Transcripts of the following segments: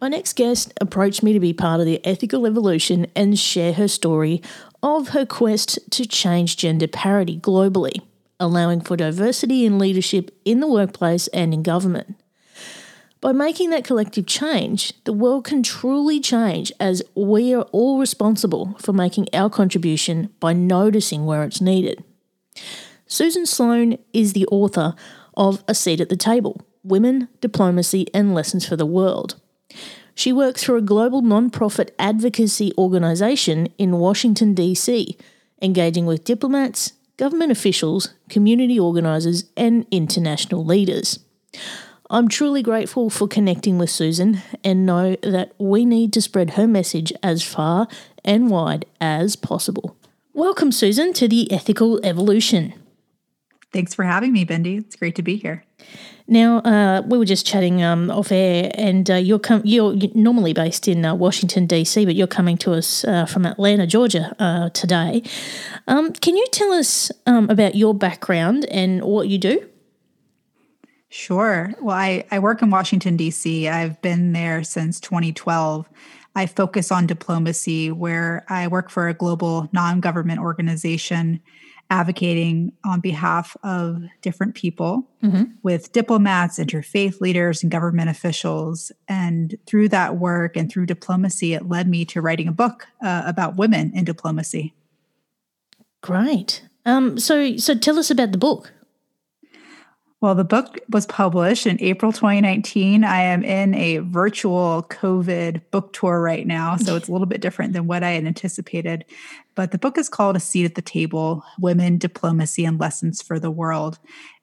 My next guest approached me to be part of the ethical evolution and share her story of her quest to change gender parity globally, allowing for diversity in leadership in the workplace and in government. By making that collective change, the world can truly change as we are all responsible for making our contribution by noticing where it's needed. Susan Sloan is the author of A Seat at the Table Women, Diplomacy, and Lessons for the World. She works for a global non-profit advocacy organisation in Washington, D.C., engaging with diplomats, government officials, community organisers, and international leaders. I'm truly grateful for connecting with Susan and know that we need to spread her message as far and wide as possible. Welcome, Susan, to the Ethical Evolution. Thanks for having me, Bindi. It's great to be here. Now, uh, we were just chatting um, off air, and uh, you're com- you're normally based in uh, Washington D.C., but you're coming to us uh, from Atlanta, Georgia, uh, today. Um, can you tell us um, about your background and what you do? Sure. Well, I, I work in Washington, D.C. I've been there since 2012. I focus on diplomacy, where I work for a global non government organization advocating on behalf of different people mm-hmm. with diplomats, interfaith leaders, and government officials. And through that work and through diplomacy, it led me to writing a book uh, about women in diplomacy. Great. Um, so, so tell us about the book. Well, the book was published in April 2019. I am in a virtual COVID book tour right now, so it's a little bit different than what I had anticipated. But the book is called A Seat at the Table Women, Diplomacy, and Lessons for the World.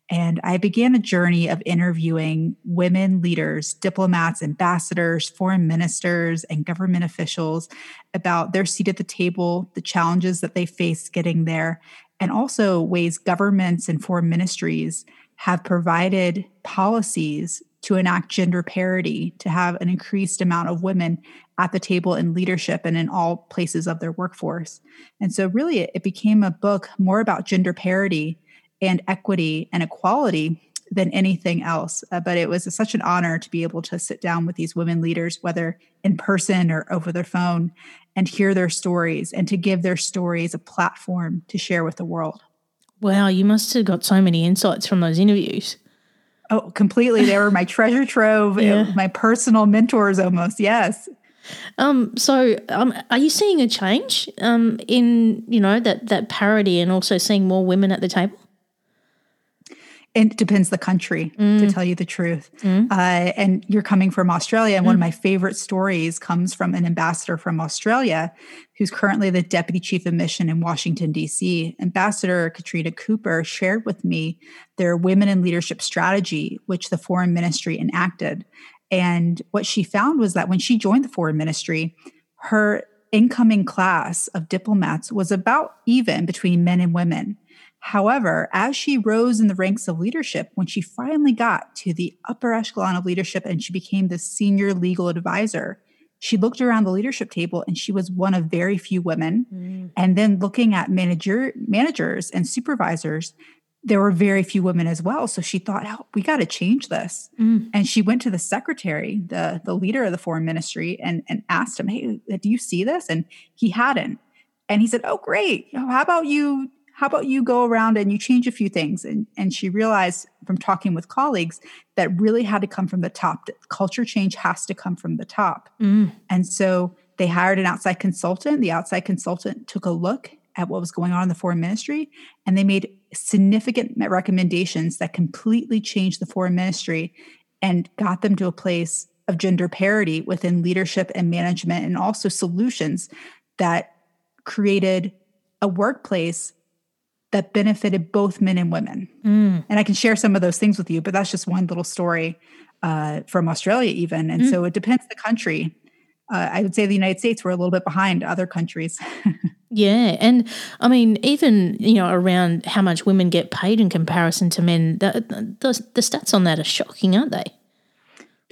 And I began a journey of interviewing women leaders, diplomats, ambassadors, foreign ministers, and government officials about their seat at the table, the challenges that they faced getting there, and also ways governments and foreign ministries have provided policies to enact gender parity, to have an increased amount of women at the table in leadership and in all places of their workforce. And so, really, it, became a book more about gender parity and equity and equality than anything else. Uh, but it was such an honor to be able to sit down with these women leaders, whether in person or over their phone, and hear their stories and to give their stories a platform to share with the world. Wow, you must have got so many insights from those interviews. Oh, completely. They were my treasure trove, yeah. my personal mentors almost. Yes. Um, so um, are you seeing a change um, in, you know, that that parity and also seeing more women at the table? It depends the country mm. to tell you the truth mm. uh, and you're coming from australia and mm. one of mm. my favorite stories comes from an ambassador from australia who's currently the deputy chief of mission in washington d.c ambassador katrina cooper shared with me their women in leadership strategy which the foreign ministry enacted and what she found was that when she joined the foreign ministry her incoming class of diplomats was about even between men and women However, as she rose in the ranks of leadership, when she finally got to the upper echelon of leadership and she became the senior legal advisor, she looked around the leadership table and she was one of very few women. Mm. And then looking at manager managers and supervisors, there were very few women as well. So she thought, oh, we got to change this. Mm. And she went to the secretary, the, the leader of the foreign ministry, and, and asked him, Hey, do you see this? And he hadn't. And he said, Oh, great. How about you how about you go around and you change a few things and and she realized from talking with colleagues that really had to come from the top culture change has to come from the top mm. and so they hired an outside consultant. The outside consultant took a look at what was going on in the foreign ministry and they made significant recommendations that completely changed the foreign ministry and got them to a place of gender parity within leadership and management and also solutions that created a workplace that benefited both men and women. Mm. And I can share some of those things with you, but that's just one little story uh, from Australia, even. And mm. so it depends the country. Uh, I would say the United States, we're a little bit behind other countries. yeah. And I mean, even, you know, around how much women get paid in comparison to men, the, the, the stats on that are shocking, aren't they?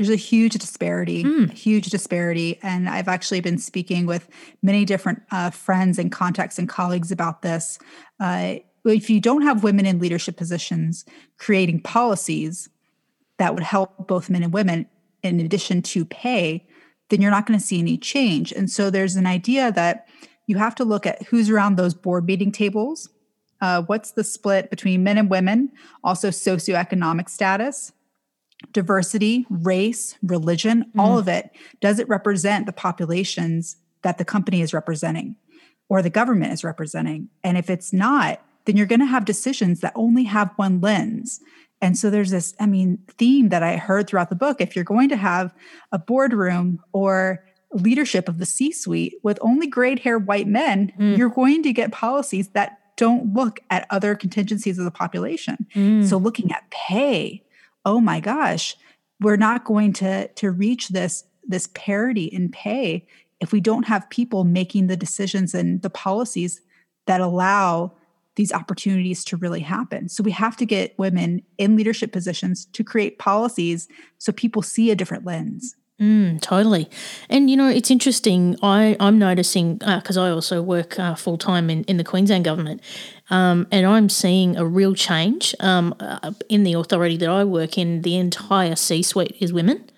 there's a huge disparity, mm. huge disparity. And I've actually been speaking with many different uh, friends and contacts and colleagues about this. Uh, if you don't have women in leadership positions creating policies that would help both men and women in addition to pay, then you're not going to see any change. And so there's an idea that you have to look at who's around those board meeting tables. Uh, what's the split between men and women? Also, socioeconomic status diversity, race, religion, mm. all of it, does it represent the populations that the company is representing or the government is representing? And if it's not, then you're going to have decisions that only have one lens. And so there's this, I mean, theme that I heard throughout the book. If you're going to have a boardroom or leadership of the C suite with only gray haired white men, mm. you're going to get policies that don't look at other contingencies of the population. Mm. So looking at pay, oh my gosh, we're not going to to reach this this parity in pay if we don't have people making the decisions and the policies that allow these opportunities to really happen. So we have to get women in leadership positions to create policies so people see a different lens. Mm, totally. And, you know, it's interesting. I, I'm noticing, because uh, I also work uh, full time in, in the Queensland government, um, and I'm seeing a real change um, uh, in the authority that I work in. The entire C suite is women.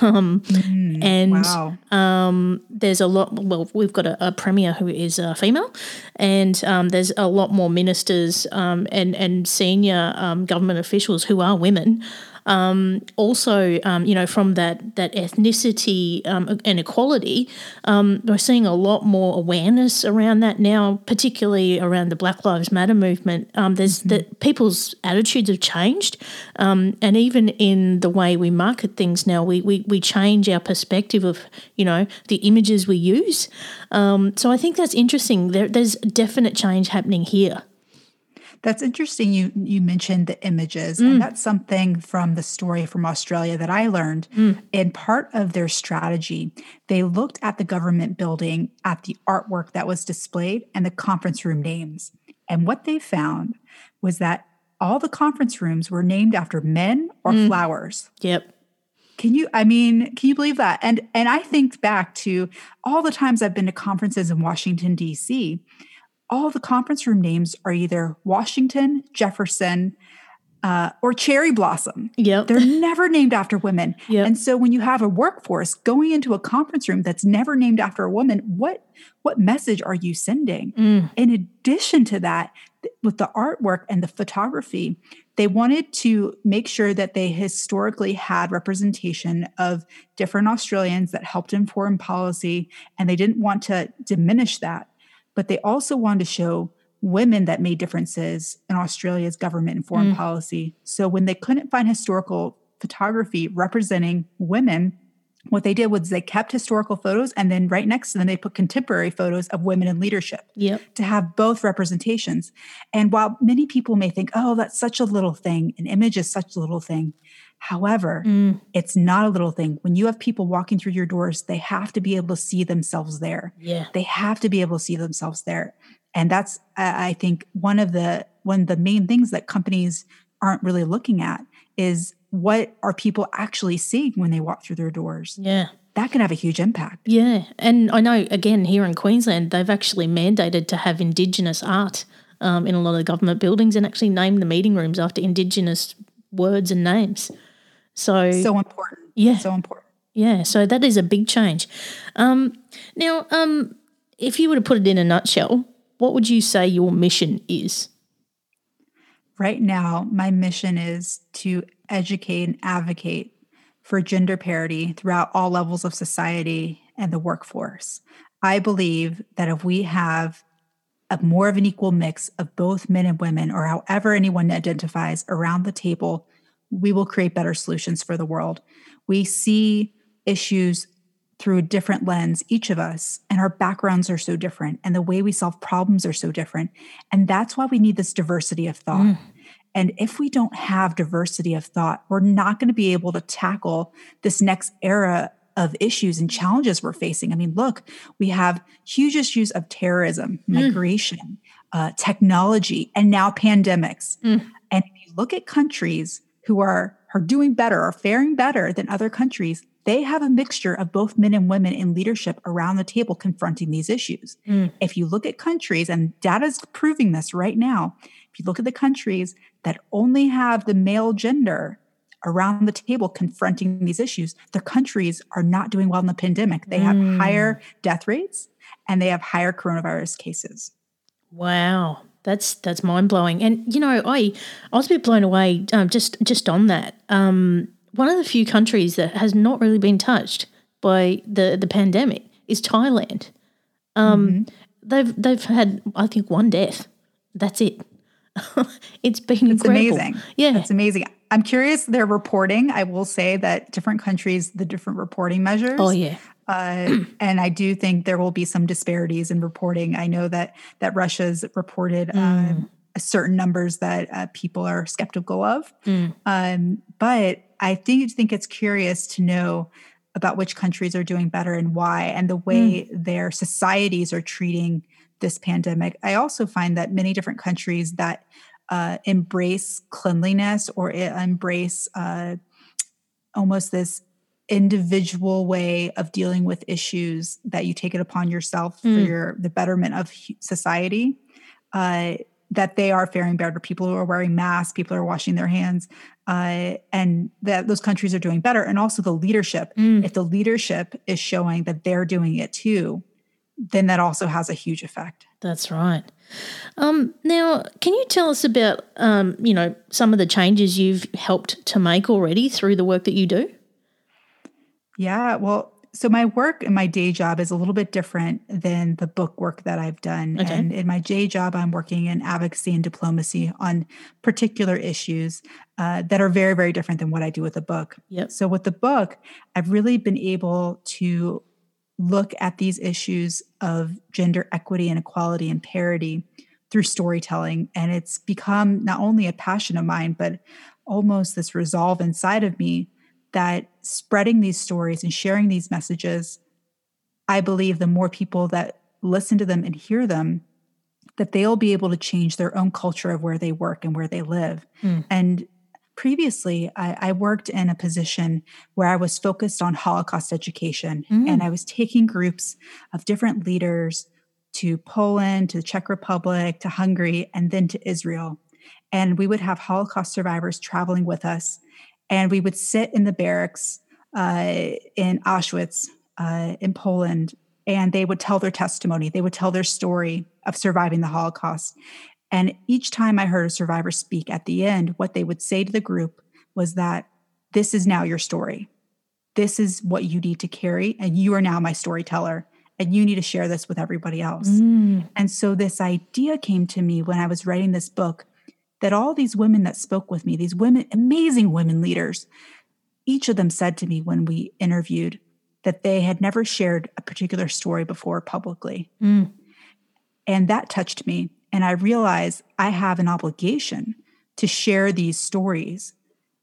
Um, mm, and wow. um, there's a lot. Well, we've got a, a premier who is a female, and um, there's a lot more ministers um, and and senior um, government officials who are women. Um, also, um, you know, from that that ethnicity um, and equality, um, we're seeing a lot more awareness around that now, particularly around the Black Lives Matter movement. Um, there's mm-hmm. that people's attitudes have changed, um, and even in the way we market things now, we we we change our perspective of you know the images we use. so I think that's interesting. There, there's definite change happening here. That's interesting. You you mentioned the images, mm. and that's something from the story from Australia that I learned. Mm. In part of their strategy, they looked at the government building, at the artwork that was displayed, and the conference room names. And what they found was that all the conference rooms were named after men or mm. flowers. Yep. Can you I mean, can you believe that? And and I think back to all the times I've been to conferences in Washington D.C all the conference room names are either Washington, Jefferson, uh, or cherry blossom. Yep. They're never named after women. Yep. And so when you have a workforce going into a conference room that's never named after a woman, what what message are you sending? Mm. In addition to that, with the artwork and the photography, they wanted to make sure that they historically had representation of different Australians that helped inform policy, and they didn't want to diminish that but they also wanted to show women that made differences in Australia's government and foreign mm. policy. So when they couldn't find historical photography representing women, what they did was they kept historical photos and then right next to them they put contemporary photos of women in leadership yep. to have both representations. And while many people may think, oh, that's such a little thing, an image is such a little thing, However, mm. it's not a little thing. When you have people walking through your doors, they have to be able to see themselves there. Yeah. They have to be able to see themselves there. And that's I think one of the one of the main things that companies aren't really looking at is what are people actually seeing when they walk through their doors? Yeah. That can have a huge impact. Yeah. And I know again here in Queensland they've actually mandated to have indigenous art um, in a lot of government buildings and actually name the meeting rooms after indigenous words and names. So so important. Yeah, so important. Yeah, so that is a big change. Um, now, um, if you were to put it in a nutshell, what would you say your mission is? Right now, my mission is to educate and advocate for gender parity throughout all levels of society and the workforce. I believe that if we have a more of an equal mix of both men and women, or however anyone identifies around the table, we will create better solutions for the world. We see issues through a different lens, each of us, and our backgrounds are so different, and the way we solve problems are so different. And that's why we need this diversity of thought. Mm. And if we don't have diversity of thought, we're not going to be able to tackle this next era of issues and challenges we're facing. I mean, look, we have huge issues of terrorism, mm. migration, mm. uh, technology, and now pandemics. Mm. And if you look at countries who are are doing better, are faring better than other countries, they have a mixture of both men and women in leadership around the table confronting these issues. Mm. If you look at countries, and data is proving this right now, if you look at the countries that only have the male gender around the table confronting these issues, their countries are not doing well in the pandemic. They have mm. higher death rates and they have higher coronavirus cases. Wow. That's that's mind blowing, and you know, I I was a bit blown away um, just just on that. Um, one of the few countries that has not really been touched by the the pandemic is Thailand. Um, mm-hmm. They've they've had I think one death. That's it. it's been it's incredible. amazing. Yeah, it's amazing. I'm curious their reporting. I will say that different countries, the different reporting measures. Oh yeah. Uh, and I do think there will be some disparities in reporting. I know that that Russia's reported mm. um, certain numbers that uh, people are skeptical of. Mm. Um, but I think think it's curious to know about which countries are doing better and why, and the way mm. their societies are treating this pandemic. I also find that many different countries that uh, embrace cleanliness or embrace uh, almost this individual way of dealing with issues that you take it upon yourself mm. for your the betterment of society uh, that they are faring better. People who are wearing masks, people who are washing their hands, uh, and that those countries are doing better. And also the leadership. Mm. If the leadership is showing that they're doing it too, then that also has a huge effect. That's right. Um, now, can you tell us about um, you know some of the changes you've helped to make already through the work that you do? Yeah, well, so my work and my day job is a little bit different than the book work that I've done. Okay. And in my day job, I'm working in advocacy and diplomacy on particular issues uh, that are very, very different than what I do with the book. Yep. So with the book, I've really been able to look at these issues of gender equity and equality and parity through storytelling. And it's become not only a passion of mine, but almost this resolve inside of me that spreading these stories and sharing these messages, I believe the more people that listen to them and hear them, that they'll be able to change their own culture of where they work and where they live. Mm. And previously, I, I, worked in a position where I was focused on Holocaust education, mm. and I was taking groups of different leaders to Poland, to the Czech Republic, to Hungary, and then to Israel. And we would have Holocaust survivors traveling with us and we would sit in the barracks uh, in Auschwitz uh, in Poland, and they would tell their testimony. They would tell their story of surviving the Holocaust. And each time I heard a survivor speak at the end, what they would say to the group was that this is now your story. This is what you need to carry, and you are now my storyteller and you need to share this with everybody else. Mm. And so this idea came to me when I was writing this book that all these women that spoke with me, these women, amazing women leaders, each of them said to me when we interviewed that they had never shared a particular story before publicly. Mm. And that touched me. And I realized I have an obligation to share these stories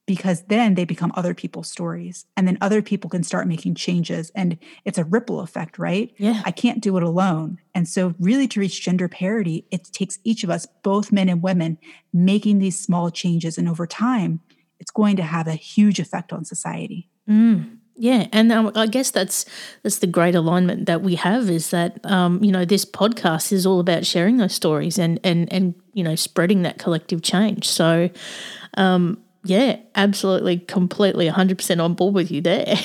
because then they become other people's stories and then other people can start making changes and it's a ripple effect right yeah i can't do it alone and so really to reach gender parity it takes each of us both men and women making these small changes and over time it's going to have a huge effect on society mm. Yeah, and I guess that's that's the great alignment that we have is that um, you know this podcast is all about sharing those stories and and and you know spreading that collective change. So, um, yeah, absolutely, completely, 100% on board with you there.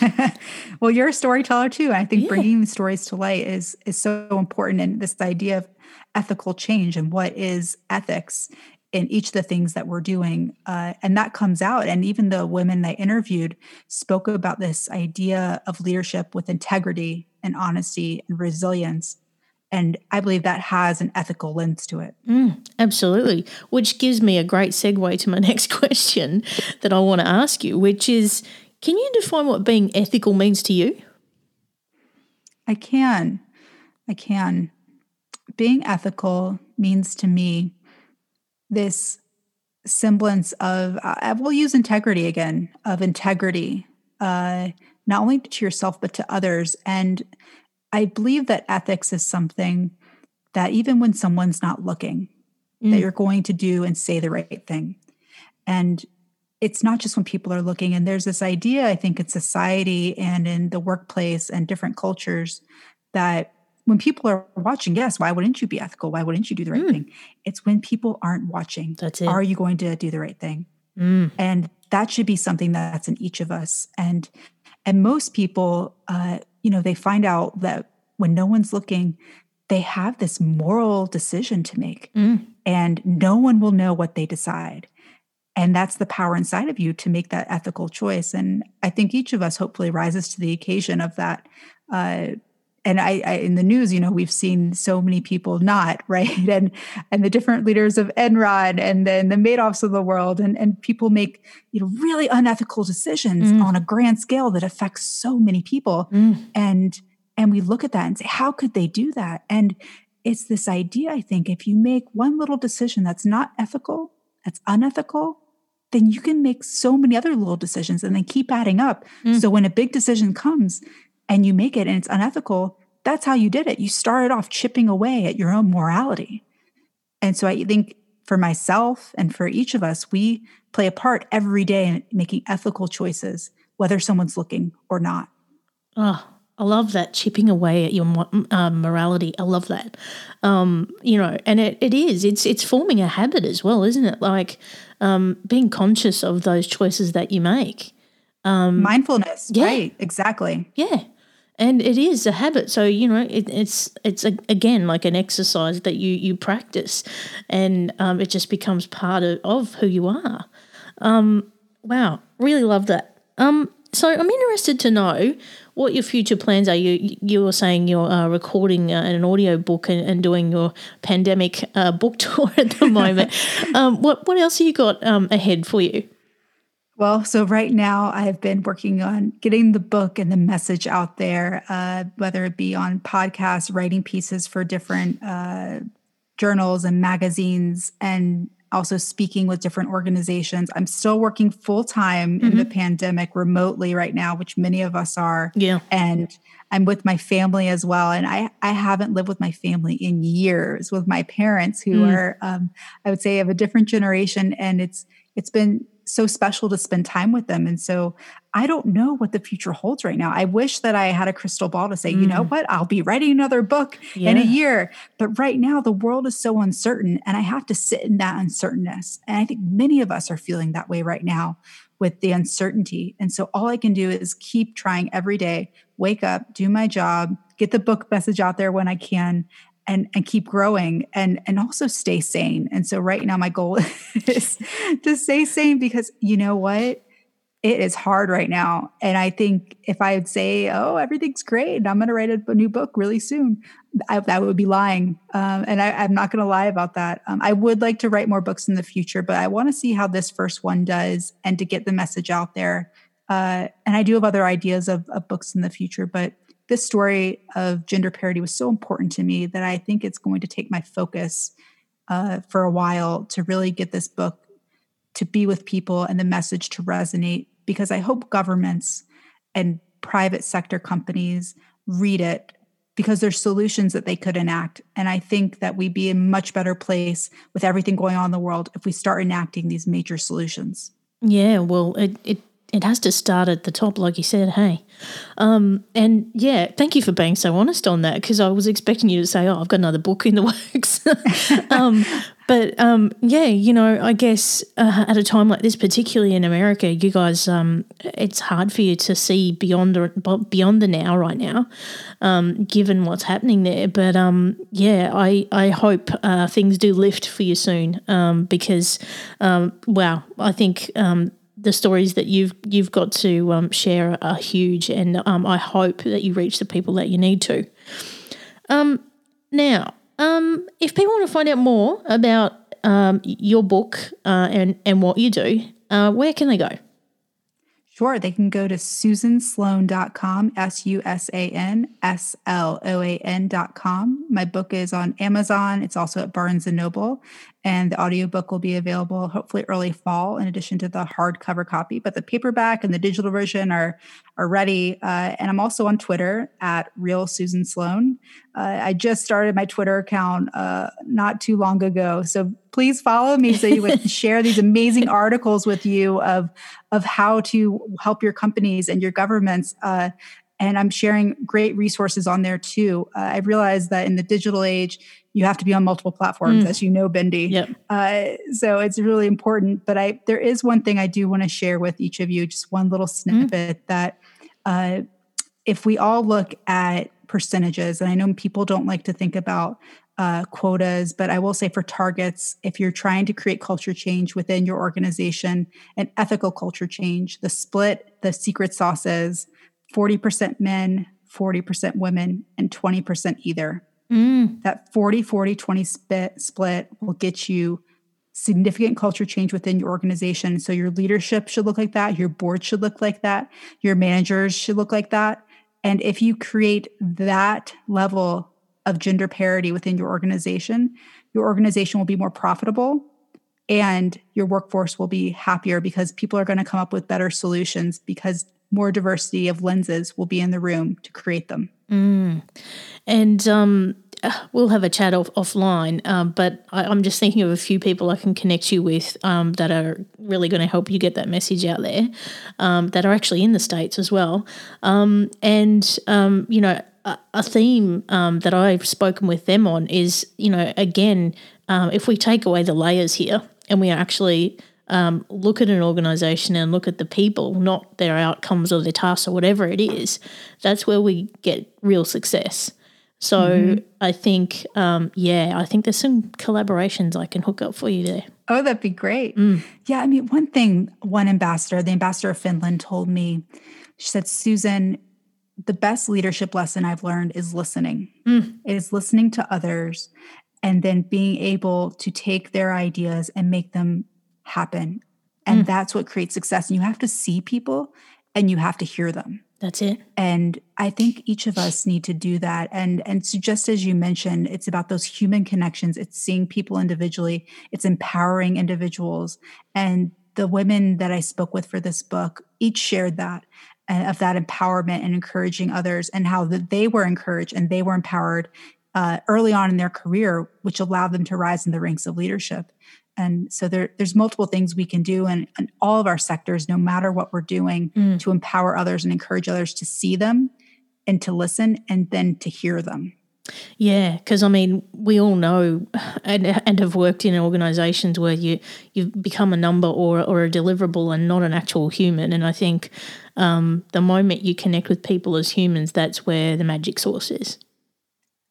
well, you're a storyteller too. I think yeah. bringing the stories to light is is so important. And this idea of ethical change and what is ethics in each of the things that we're doing. Uh, and that comes out. And even the women I interviewed spoke about this idea of leadership with integrity and honesty and resilience. And I believe that has an ethical lens to it. Mm, absolutely. Which gives me a great segue to my next question that I want to ask you, which is can you define what being ethical means to you? I can. I can. Being ethical means to me this semblance of, uh, we'll use integrity again, of integrity, uh, not only to yourself, but to others. And I believe that ethics is something that even when someone's not looking, mm. that you're going to do and say the right thing. And it's not just when people are looking. And there's this idea, I think, in society and in the workplace and different cultures that when people are watching, yes, why wouldn't you be ethical? Why wouldn't you do the right mm. thing? It's when people aren't watching. That's it. Are you going to do the right thing? Mm. And that should be something that's in each of us. And and most people, uh, you know, they find out that when no one's looking, they have this moral decision to make, mm. and no one will know what they decide. And that's the power inside of you to make that ethical choice. And I think each of us hopefully rises to the occasion of that. Uh, and I, I, in the news, you know, we've seen so many people not right, and and the different leaders of Enron and then the Madoffs of the world, and and people make you know really unethical decisions mm. on a grand scale that affects so many people, mm. and and we look at that and say, how could they do that? And it's this idea, I think, if you make one little decision that's not ethical, that's unethical, then you can make so many other little decisions and then keep adding up. Mm. So when a big decision comes, and you make it and it's unethical, that's how you did it. You started off chipping away at your own morality. And so I think for myself and for each of us, we play a part every day in making ethical choices, whether someone's looking or not. Oh, I love that chipping away at your uh, morality. I love that. Um, you know, and it, it is. It's it's forming a habit as well, isn't it? Like um, being conscious of those choices that you make. Um, Mindfulness, yeah. right? Exactly. Yeah, and it is a habit. So you know it, it's it's a, again like an exercise that you you practice and um, it just becomes part of, of who you are. Um, wow. Really love that. Um, so i'm interested to know what your future plans are. You you were saying you're uh, recording uh, an audio book and, and doing your pandemic uh, book tour at the moment. Um, what what else have you got um, ahead for you well, so right now I've been working on getting the book and the message out there, uh, whether it be on podcasts, writing pieces for different uh, journals and magazines, and also speaking with different organizations. I'm still working full time mm-hmm. in the mm-hmm. pandemic remotely right now, which many of us are. Yeah. And I'm with my family as well. And I, I haven't lived with my family in years with my parents who mm. are, um, I would say of a different generation. And it's, it's been so special to spend time with them. And so I don't know what the future holds right now. I wish that I had a crystal ball to say, mm. you know mm. what, I'll be writing another book yeah. in a year. But right now, the world is so uncertain, and I have to sit in that uncertainness. And I think many of us are feeling that way right now with the uncertainty. And so all I can do is keep trying every day, wake up, do my job, get the book message out there when I can, and and keep growing and and also stay sane. And so right now my goal is to stay sane because you know what? It is hard right now. And i think if i would say oh everything's great and i'm going to write a, new book really soon I, that would be lying. Um, and I, am not going to lie about that. Um, i would like to write more books in the future but i want to see how this first one does and to get the message out there. Uh, and i do have other ideas of, of books in the future but this story of gender parity was so important to me that I think it's going to take my focus uh, for a while to really get this book to be with people and the message to resonate because I hope governments and private sector companies read it because there's solutions that they could enact. And I think that we'd be in much better place with everything going on in the world if we start enacting these major solutions. Yeah, well, it, it it has to start at the top, like you said. Hey, um, and yeah, thank you for being so honest on that because I was expecting you to say, "Oh, I've got another book in the works." um, but um, yeah, you know, I guess uh, at a time like this, particularly in America, you guys, um, it's hard for you to see beyond the beyond the now right now, um, given what's happening there. But um, yeah, I I hope uh, things do lift for you soon because wow, I think the stories that you've you've got to um, share are huge, and um, I hope that you reach the people that you need to. Um, now, um, if people want to find out more about um, your book uh, and and what you do, uh, where can they go? Sure, they can go to susansloan.com, S U S A N S L O A N.com. My book is on Amazon. It's also at Barnes and Noble and the audiobook will be available hopefully early fall in addition to the hardcover copy but the paperback and the digital version are are ready uh, and i'm also on twitter at real susan sloan uh, i just started my twitter account uh, not too long ago so please follow me so you can share these amazing articles with you of of how to help your companies and your governments uh, and I'm sharing great resources on there too. Uh, I've realized that in the digital age, you have to be on multiple platforms, mm. as you know, Bindi. Yep. Uh, so it's really important. But I, there is one thing I do want to share with each of you, just one little snippet mm. that uh, if we all look at percentages, and I know people don't like to think about uh, quotas, but I will say for targets, if you're trying to create culture change within your organization and ethical culture change, the split, the secret sauce is 40% men, 40% women, and 20% either. Mm. That 40 40 20 split, split will get you significant culture change within your organization. So your leadership should look like that, your board should look like that, your managers should look like that. And if you create that level of gender parity within your organization, your organization will be more profitable and your workforce will be happier because people are going to come up with better solutions because more diversity of lenses will be in the room to create them. Mm. And um, we'll have a chat off, offline, um, but I, am just thinking of a few people I can connect you with um, that are really going to help you get that message out there um, that are actually in the States as well. Um, and, um, you know, a, theme that I've spoken with them on is, you know, again, if we take away the layers here and we actually um, look at an organization and look at the people, not their outcomes or their tasks or whatever it is, that's where we get real success. So mm-hmm. I think, um, yeah, I think there's some collaborations I can hook up for you there. Oh, that'd be great. Mm. Yeah, I mean, one thing, one ambassador, the ambassador of Finland, told me, she said, Susan, the best leadership lesson I've learned is listening. Mm. It is listening to others and then being able to take their ideas and make them happen. And mm. that's what creates success. And you have to see people and you have to hear them. That's it. And I think each of us need to do that. And and so just as you mentioned, it's about those human connections. It's seeing people individually. It's empowering individuals. And the women that I spoke with for this book each shared that uh, of that empowerment and encouraging others, and how that they were encouraged and they were empowered uh, early on in their career, which allowed them to rise in the ranks of leadership. And so there, there's multiple things we can do in, in, all of our sectors, no matter what we're doing, mm. to empower others and encourage others to see them and to listen and then to hear them. Yeah, because I mean, we all know and and have worked in organisations where you you've become a number or or a deliverable and not an actual human. And I think um, the moment you connect with people as humans, that's where the magic source is.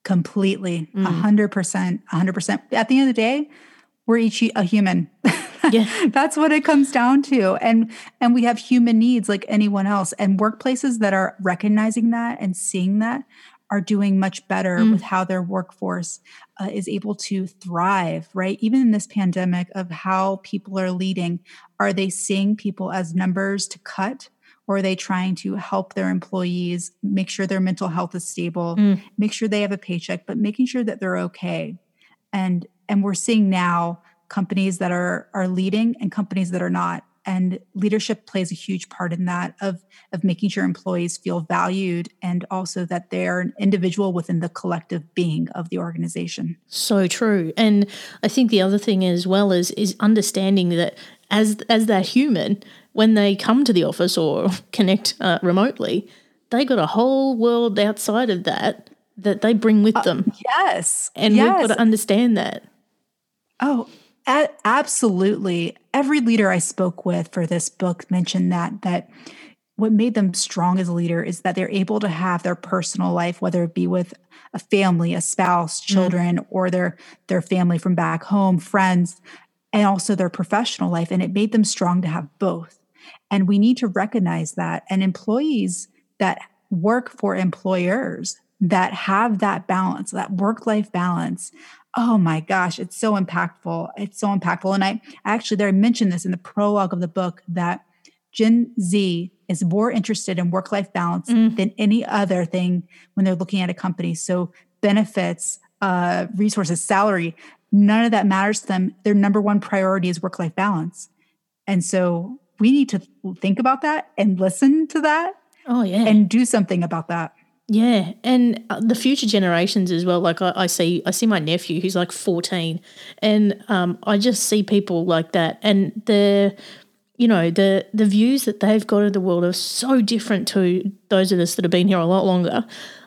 Completely, a hundred percent, a hundred percent. At the end of the day, we're each a human. Yeah. That's what it comes down to. And and we have human needs like anyone else. And workplaces that are recognizing that and seeing that are doing much better mm. with how their workforce uh, is able to thrive, right? Even in this pandemic of how people are leading, are they seeing people as numbers to cut? Or are they trying to help their employees make sure their mental health is stable, mm. make sure they have a paycheck, but making sure that they're okay? And and we're seeing now companies that are are leading and companies that are not and leadership plays a huge part in that of of making sure employees feel valued and also that they're an individual within the collective being of the organization so true and i think the other thing as well is is understanding that as as that human when they come to the office or connect uh, remotely, they got a whole world outside of that that they bring with them. Yes. And yes. we've got to understand that. Oh, absolutely. Every leader I spoke with for this book mentioned that that what made them strong as a leader is that they're able to have their personal life, whether it be with a family, a spouse, mm-hmm. children, mm. or their their family from back home, friends, and also their professional life. And it made them strong to have both. And we need to recognize that. And employees that work for employers that have that balance, that work life balance. Oh my gosh, it's so impactful. It's so impactful. And I actually, there I mentioned this in the prologue of the book that Gen Z is more interested in work life balance mm. than any other thing when they're looking at a company. So, benefits, uh, resources, salary, none of that matters to them. Their number one priority is work life balance. And so, we need to think about that and listen to that. Oh, yeah. And do something about that. Yeah, and uh, the future generations as well. Like I, I, see, I see my nephew who's like fourteen, and um, I just see people like that, and they're you know the the views that they've got of the world are so different to those of us that have been here a lot longer.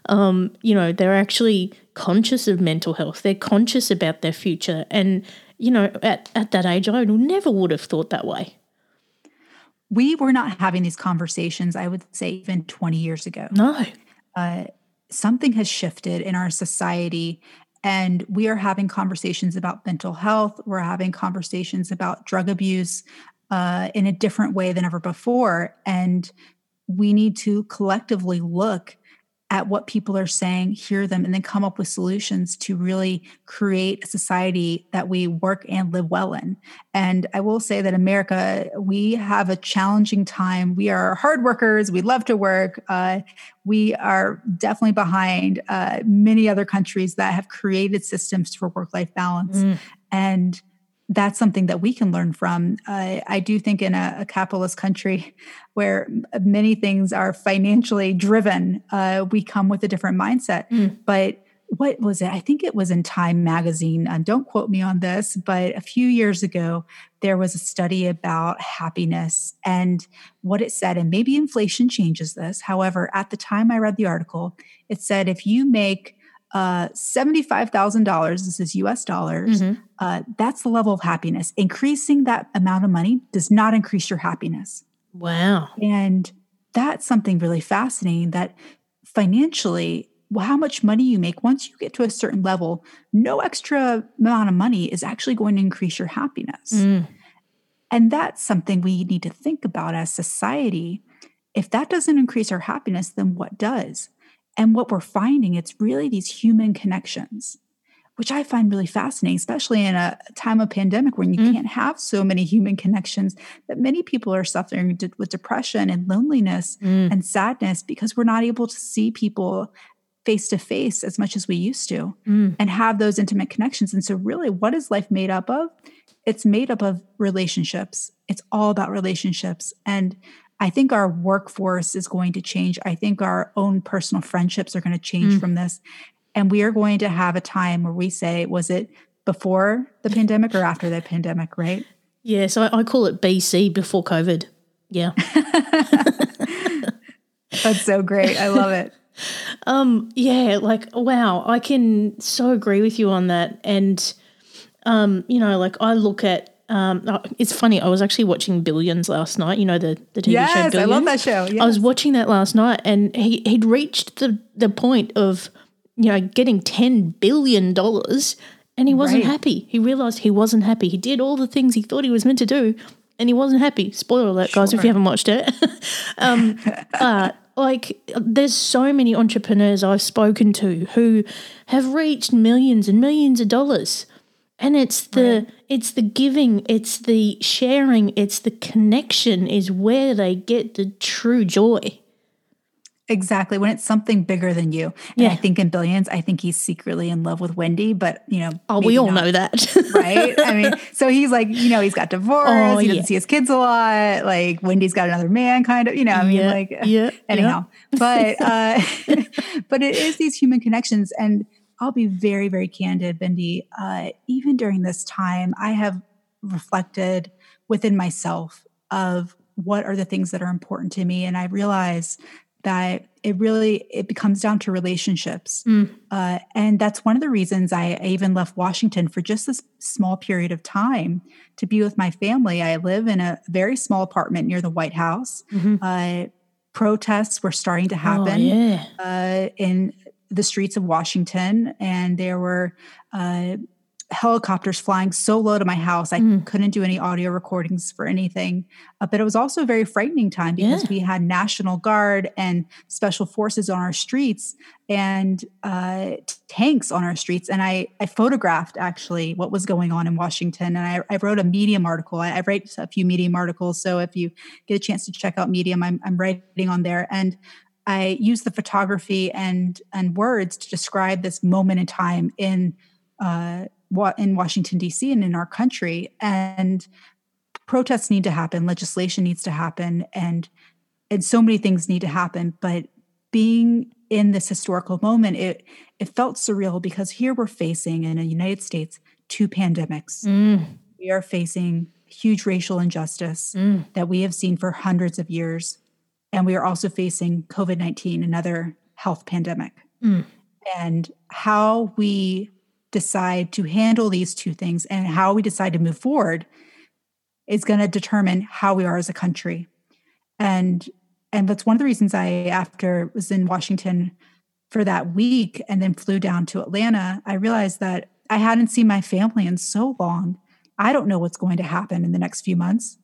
Um, you know, they're actually conscious of mental health. They're conscious about their future, and you know, at at that age, I never would have thought that way. We were not having these conversations. I would say even twenty years ago. No, uh, something has shifted in our society and we are having conversations about mental health we're having conversations about drug abuse uh, in a different way than ever before. And we need to collectively look at what people are saying, hear them, and then come up with solutions to really create a society that we work and live well in. And I will say that America, we have a challenging time. We are hard workers. We love to work. Uh, we are definitely behind uh, many other countries that have created systems for work life balance. Mm. And that's something that we can learn from. Uh, I do think in a, a, capitalist country where many things are financially driven, uh, we come with a different mindset. Mm. But what was it? I think it was in Time magazine. Don't quote me on this, but a few years ago, there was a study about happiness and what it said. And maybe inflation changes this. However, at the time I read the article, it said if you make uh, $75,000, this is US dollars, mm-hmm. uh, that's the level of happiness. Increasing that amount of money does not increase your happiness. Wow. And that's something really fascinating that financially, well, how much money you make, once you get to a certain level, no extra amount of money is actually going to increase your happiness. Mm. And that's something we need to think about as society. If that doesn't increase our happiness, then what does? And what we're finding, it's really these human connections, which I find really fascinating, especially in a time of pandemic when you mm. can't have so many human connections that many people are suffering with depression and loneliness mm. and sadness because we're not able to see people face to face as much as we used to mm. and have those intimate connections. And so, really, what is life made up of? It's made up of relationships. It's all about relationships. And I think our workforce is going to change. I think our own personal friendships are going to change mm. from this. And we are going to have a time where we say, was it before the pandemic or after the pandemic, right? Yeah, so I, I call it BC before COVID. Yeah. That's so great. I love it. Um, yeah, like wow, I can so agree with you on that. And um, you know, like I look at um, oh, it's funny. I was actually watching Billions last night. You know the the TV yes, show. Billions. I love that show. Yes. I was watching that last night, and he he'd reached the the point of you know getting ten billion dollars, and he wasn't right. happy. He realized he wasn't happy. He did all the things he thought he was meant to do, and he wasn't happy. Spoiler alert, sure. guys, if you haven't watched it. um, but like, there's so many entrepreneurs I've spoken to who have reached millions and millions of dollars and it's the right. It's the giving it's the sharing it's the connection is where they get the true joy. Exactly. When it's something bigger than you. And yeah. i think in billions i think he's secretly in love with wendy but you know oh we all not, know that. Right? I mean so he's like you know he's got divorced oh, he doesn't yeah. see his kids a lot like wendy's got another man kind of you know i mean yeah. like yeah. anyhow. But uh but it is these human connections and I'll be very, very candid, Bindi. Uh, even during this time, I have reflected within myself of what are the things that are important to me. And I realize that it really it becomes down to relationships mm. uh, and that's one of the reasons I, I, even left washington for just this small period of time to be with my family i live in a very small apartment near the white house mm-hmm. uh, protests were starting to oh, happen oh, yeah. uh, in the streets of washington and there were uh, helicopters flying so low to my house. I mm. couldn't do any audio recordings for anything. Uh, but it was also a very frightening time because yeah. we had National Guard and special forces on our streets and uh, tanks on our streets. And I, I photographed actually what was going on in Washington. And I, I wrote a Medium article. I, I, write a few Medium articles. So if you get a chance to check out Medium, I'm, I'm writing on there. And I use the photography and and words to describe this moment in time in uh, in Washington, D.C., and in our country. And protests need to happen, legislation needs to happen, and and so many things need to happen. But being in this historical moment, it it felt surreal because here we're facing in the United States two pandemics. Mm. We are facing huge racial injustice mm. that we have seen for hundreds of years. And we are also facing COVID 19, another health pandemic. Mm. And how we decide to handle these two things and how we decide to move forward is going to determine how we are as a country. And and that's one of the reasons I after was in Washington for that week and then flew down to Atlanta, I realized that I hadn't seen my family in so long. I don't know what's going to happen in the next few months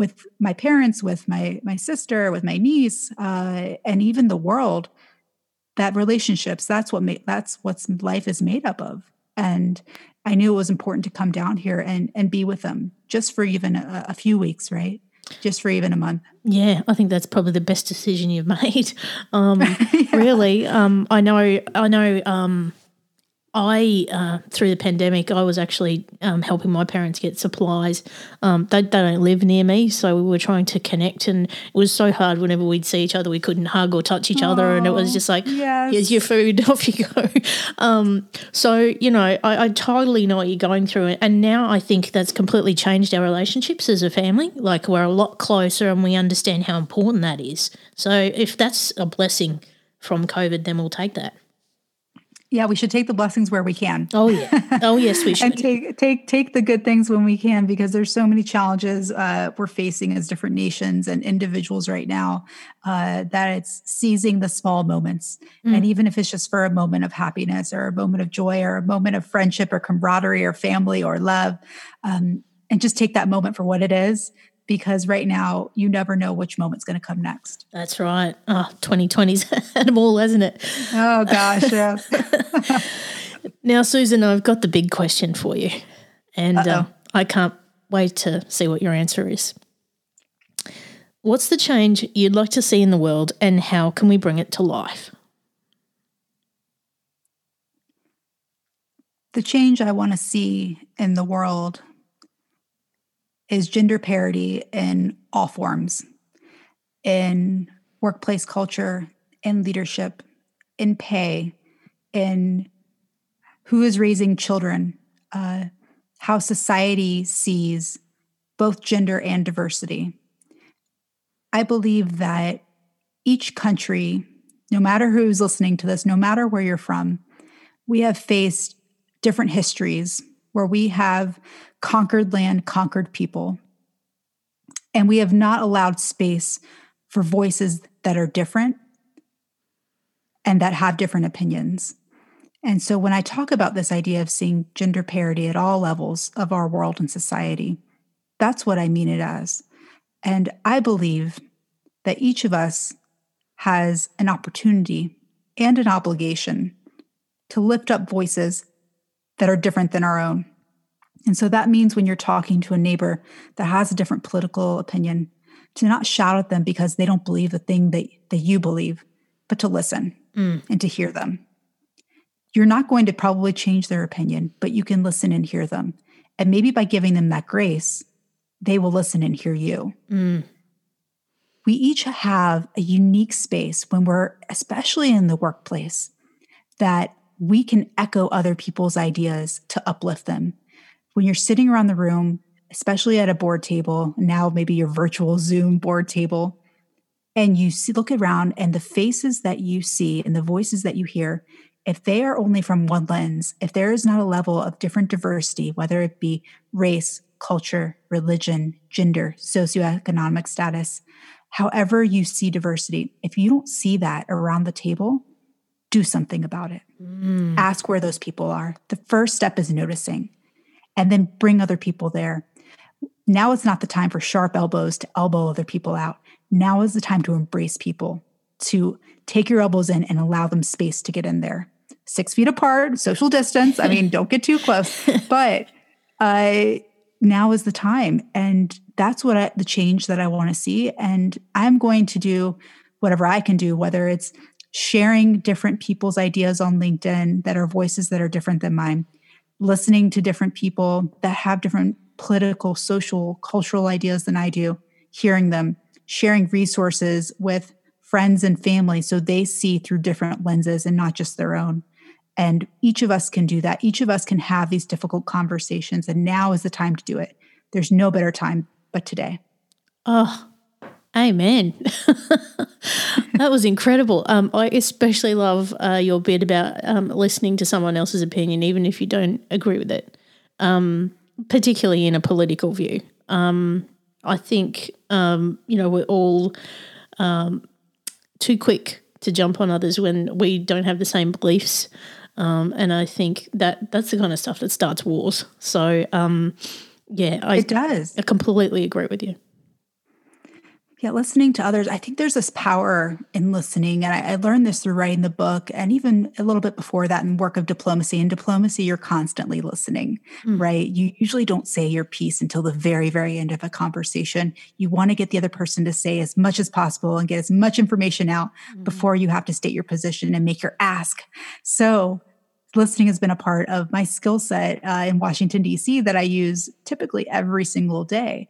with my parents, with my my sister, with my niece, uh, and even the world that relationships that's what make that's what life is made up of. And i knew it was important to come down here and and be with them just for even a, a few weeks right? Just for even a month. Yeah i think that's probably the best decision you've made. Um yeah. really um i know i know um I, uh, through the pandemic, I was actually um, helping my parents get supplies. Um, they, they don't live near me, so we were trying to connect, and it was so hard whenever we'd see each other, we couldn't hug or touch each other, and it was just like, yes. here's your food, off you go. Um, so, you know, I, I, totally know what you're going through, and now I think that's completely changed our relationships as a family. Like, we're a lot closer, and we understand how important that is. So, if that's a blessing from COVID, then we'll take that. Yeah, we should take the blessings where we can. Oh yeah. Oh yes, we should. and take take take the good things when we can because there's so many challenges uh, we're facing as different nations and individuals right now uh, that it's seizing the small moments. Mm. And even if it's just for a moment of happiness or a moment of joy or a moment of friendship or camaraderie or family or love, um, and just take that moment for what it is because right now you never know which moment's going to come next. That's right. Oh, 2020's had them all, hasn't it? Oh, gosh, yes. now, Susan, I've got the big question for you, and uh, I can't wait to see what your answer is. What's the change you'd like to see in the world, and how can we bring it to life? The change I want to see in the world is gender parity in all forms in workplace culture, in leadership, in pay, in who is raising children, uh, how society sees both gender and diversity. I believe that each country, no matter who's listening to this, no matter where you're from, we have faced different histories where we have conquered land, conquered people. And we have not allowed space for voices that are different and that have different opinions. And so when I talk about this idea of seeing gender parity at all levels of our world and society, that's what I mean it as. And I believe that each of us has an opportunity and an obligation to lift up voices that are different than our own. And so that means when you're talking to a neighbor that has a different political opinion, to not shout at them because they don't believe the thing that, that you believe, but to listen mm. and to hear them. You're not going to probably change their opinion, but you can listen and hear them. And maybe by giving them that grace, they will listen and hear you. Mm. We each have a unique space when we're, especially in the workplace, that we can echo other people's ideas to uplift them when you're sitting around the room especially at a board table, now maybe your virtual Zoom board table, and you see, look around and the faces that you see and the voices that you hear, if they are only from one lens, if there is not a level of different diversity, whether it be race, culture, religion, gender, socioeconomic status, however you see diversity, if you don't see that around the table, do something about it. Mm. Ask where those people are. The first step is noticing and then bring other people there. Now is not the time for sharp elbows to elbow other people out. Now is the time to embrace people, to take your elbows in and allow them space to get in there. Six feet apart, social distance. I mean, don't get too close, but uh, now is the time. And that's what I, the change that I want to see. And I'm going to do whatever I can do, whether it's sharing different people's ideas on LinkedIn that are voices that are different than mine, listening to different people that have different political, social, cultural ideas than I do, hearing them, sharing resources with friends and family so they see through different lenses and not just their own. And each of us can do that. Each of us can have these difficult conversations. And now is the time to do it. There's no better time but today. Oh, amen. that was incredible. Um, I especially love uh, your bit about um, listening to someone else's opinion, even if you don't agree with it, um, particularly in a political view. Um, I think, um, you know, we're all um, too quick to jump on others when we don't have the same beliefs. Um, and I think that that's the kind of stuff that starts wars. So, um, yeah, I, it does. I completely agree with you. Yeah, listening to others. I think there's this power in listening. And I, I, learned this through writing the book and even a little bit before that in work of diplomacy. In diplomacy, you're constantly listening, mm. right? You usually don't say your piece until the very, very end of a conversation. You want to get the other person to say as much as possible and get as much information out mm. before you have to state your position and make your ask. So listening has been a part of my skill set uh, in Washington, D.C. that I use typically every single day.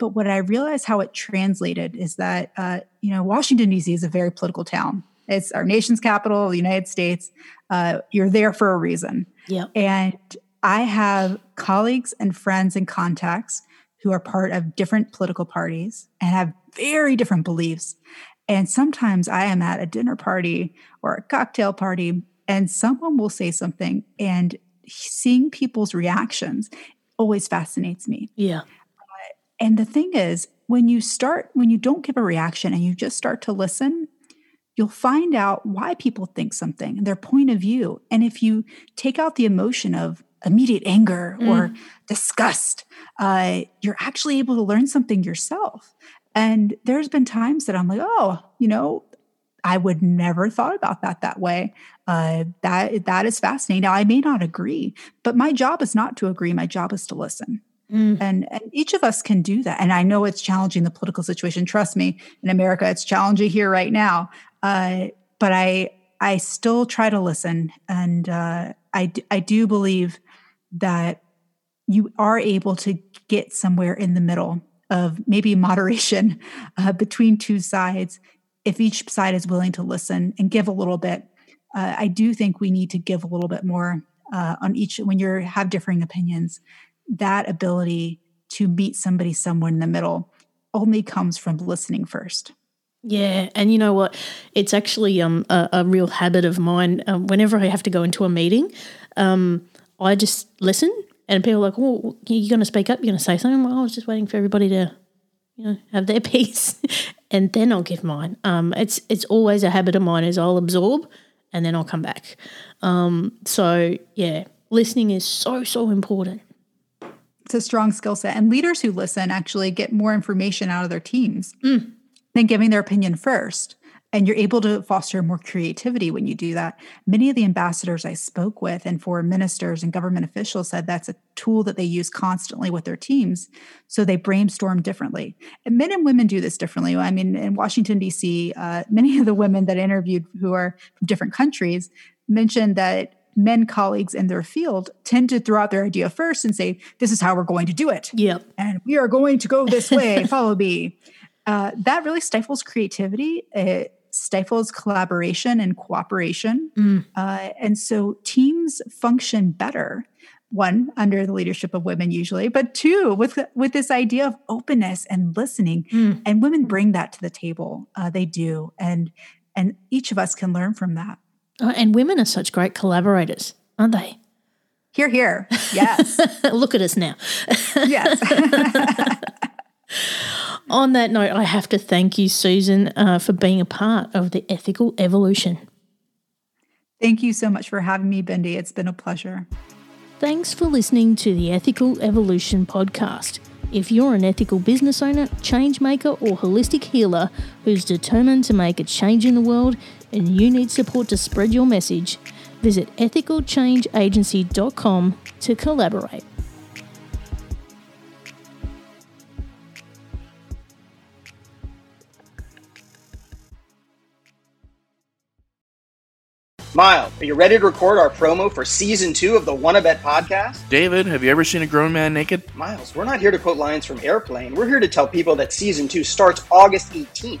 But what I realized how it translated is that, uh, you know, Washington, D.C. is a very political town. It's our nation's capital, the United States. Uh, you're there for a reason. Yeah. And I have colleagues and friends and contacts who are part of different political parties and have very different beliefs. And sometimes I am at a dinner party or a cocktail party, and someone will say something, and seeing people's reactions always fascinates me. Yeah. And the thing is, when you start, when you don't give a reaction and you just start to listen, you'll find out why people think something, their point of view. And if you take out the emotion of immediate anger mm. or disgust, uh, you're actually able to learn something yourself. And there's been times that I'm like, oh, you know, I would never thought about that that way. Uh, that that is fascinating. Now I may not agree, but my job is not to agree. My job is to listen. Mm. And, and each of us can do that. And I know it's challenging the political situation. Trust me, in America, it's challenging here right now. Uh, but I I still try to listen, and uh, I I do believe that you are able to get somewhere in the middle of maybe moderation uh, between two sides if each side is willing to listen and give a little bit. Uh, I do think we need to give a little bit more uh, on each when you have differing opinions that ability to meet somebody somewhere in the middle only comes from listening first. Yeah, and you know what? It's actually um, a, a real habit of mine. Um, whenever I have to go into a meeting, um, I just listen, and people are like, "Oh, you're going to speak up? You're going to say something?" Well, I was just waiting for everybody to, you know, have their piece, and then I'll give mine. Um, it's it's always a habit of mine is I'll absorb, and then I'll come back. Um, so yeah, listening is so so important it's a strong skill set. And leaders who listen actually get more information out of their teams mm. than giving their opinion first. And you're able to foster more creativity when you do that. Many of the ambassadors I spoke with and foreign ministers and government officials said that's a tool that they use constantly with their teams. So they brainstorm differently. And men and women do this differently. I mean, in Washington, D.C., uh, many of the women that I interviewed who are from different countries mentioned that men colleagues in their field tend to throw out their idea first and say, This is how we're going to do it. Yep. And we are going to go this way, follow me. Uh, that really stifles creativity. It stifles collaboration and cooperation. Mm. Uh, and so teams function better one under the leadership of women usually but two with with this idea of openness and listening mm. and women bring that to the table uh, they do and and each of us can learn from that oh, and women are such great collaborators aren't they? Here here. Yes. Look at us now. Yes. On that note i have to thank you susan uh, for being a part of the ethical evolution. Thank you so much for having me Bindi. it's been a pleasure. Thanks for listening to the Ethical Evolution podcast. If you're an ethical business owner, change maker, or holistic healer who's determined to make a change in the world and you need support to spread your message, visit ethicalchangeagency.com to collaborate. Miles, are you ready to record our promo for season two of the Wanna Bet podcast? David, have you ever seen a grown man naked? Miles, we're not here to quote lines from Airplane. We're here to tell people that season two starts August 18th.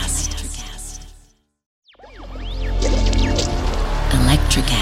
Electricast.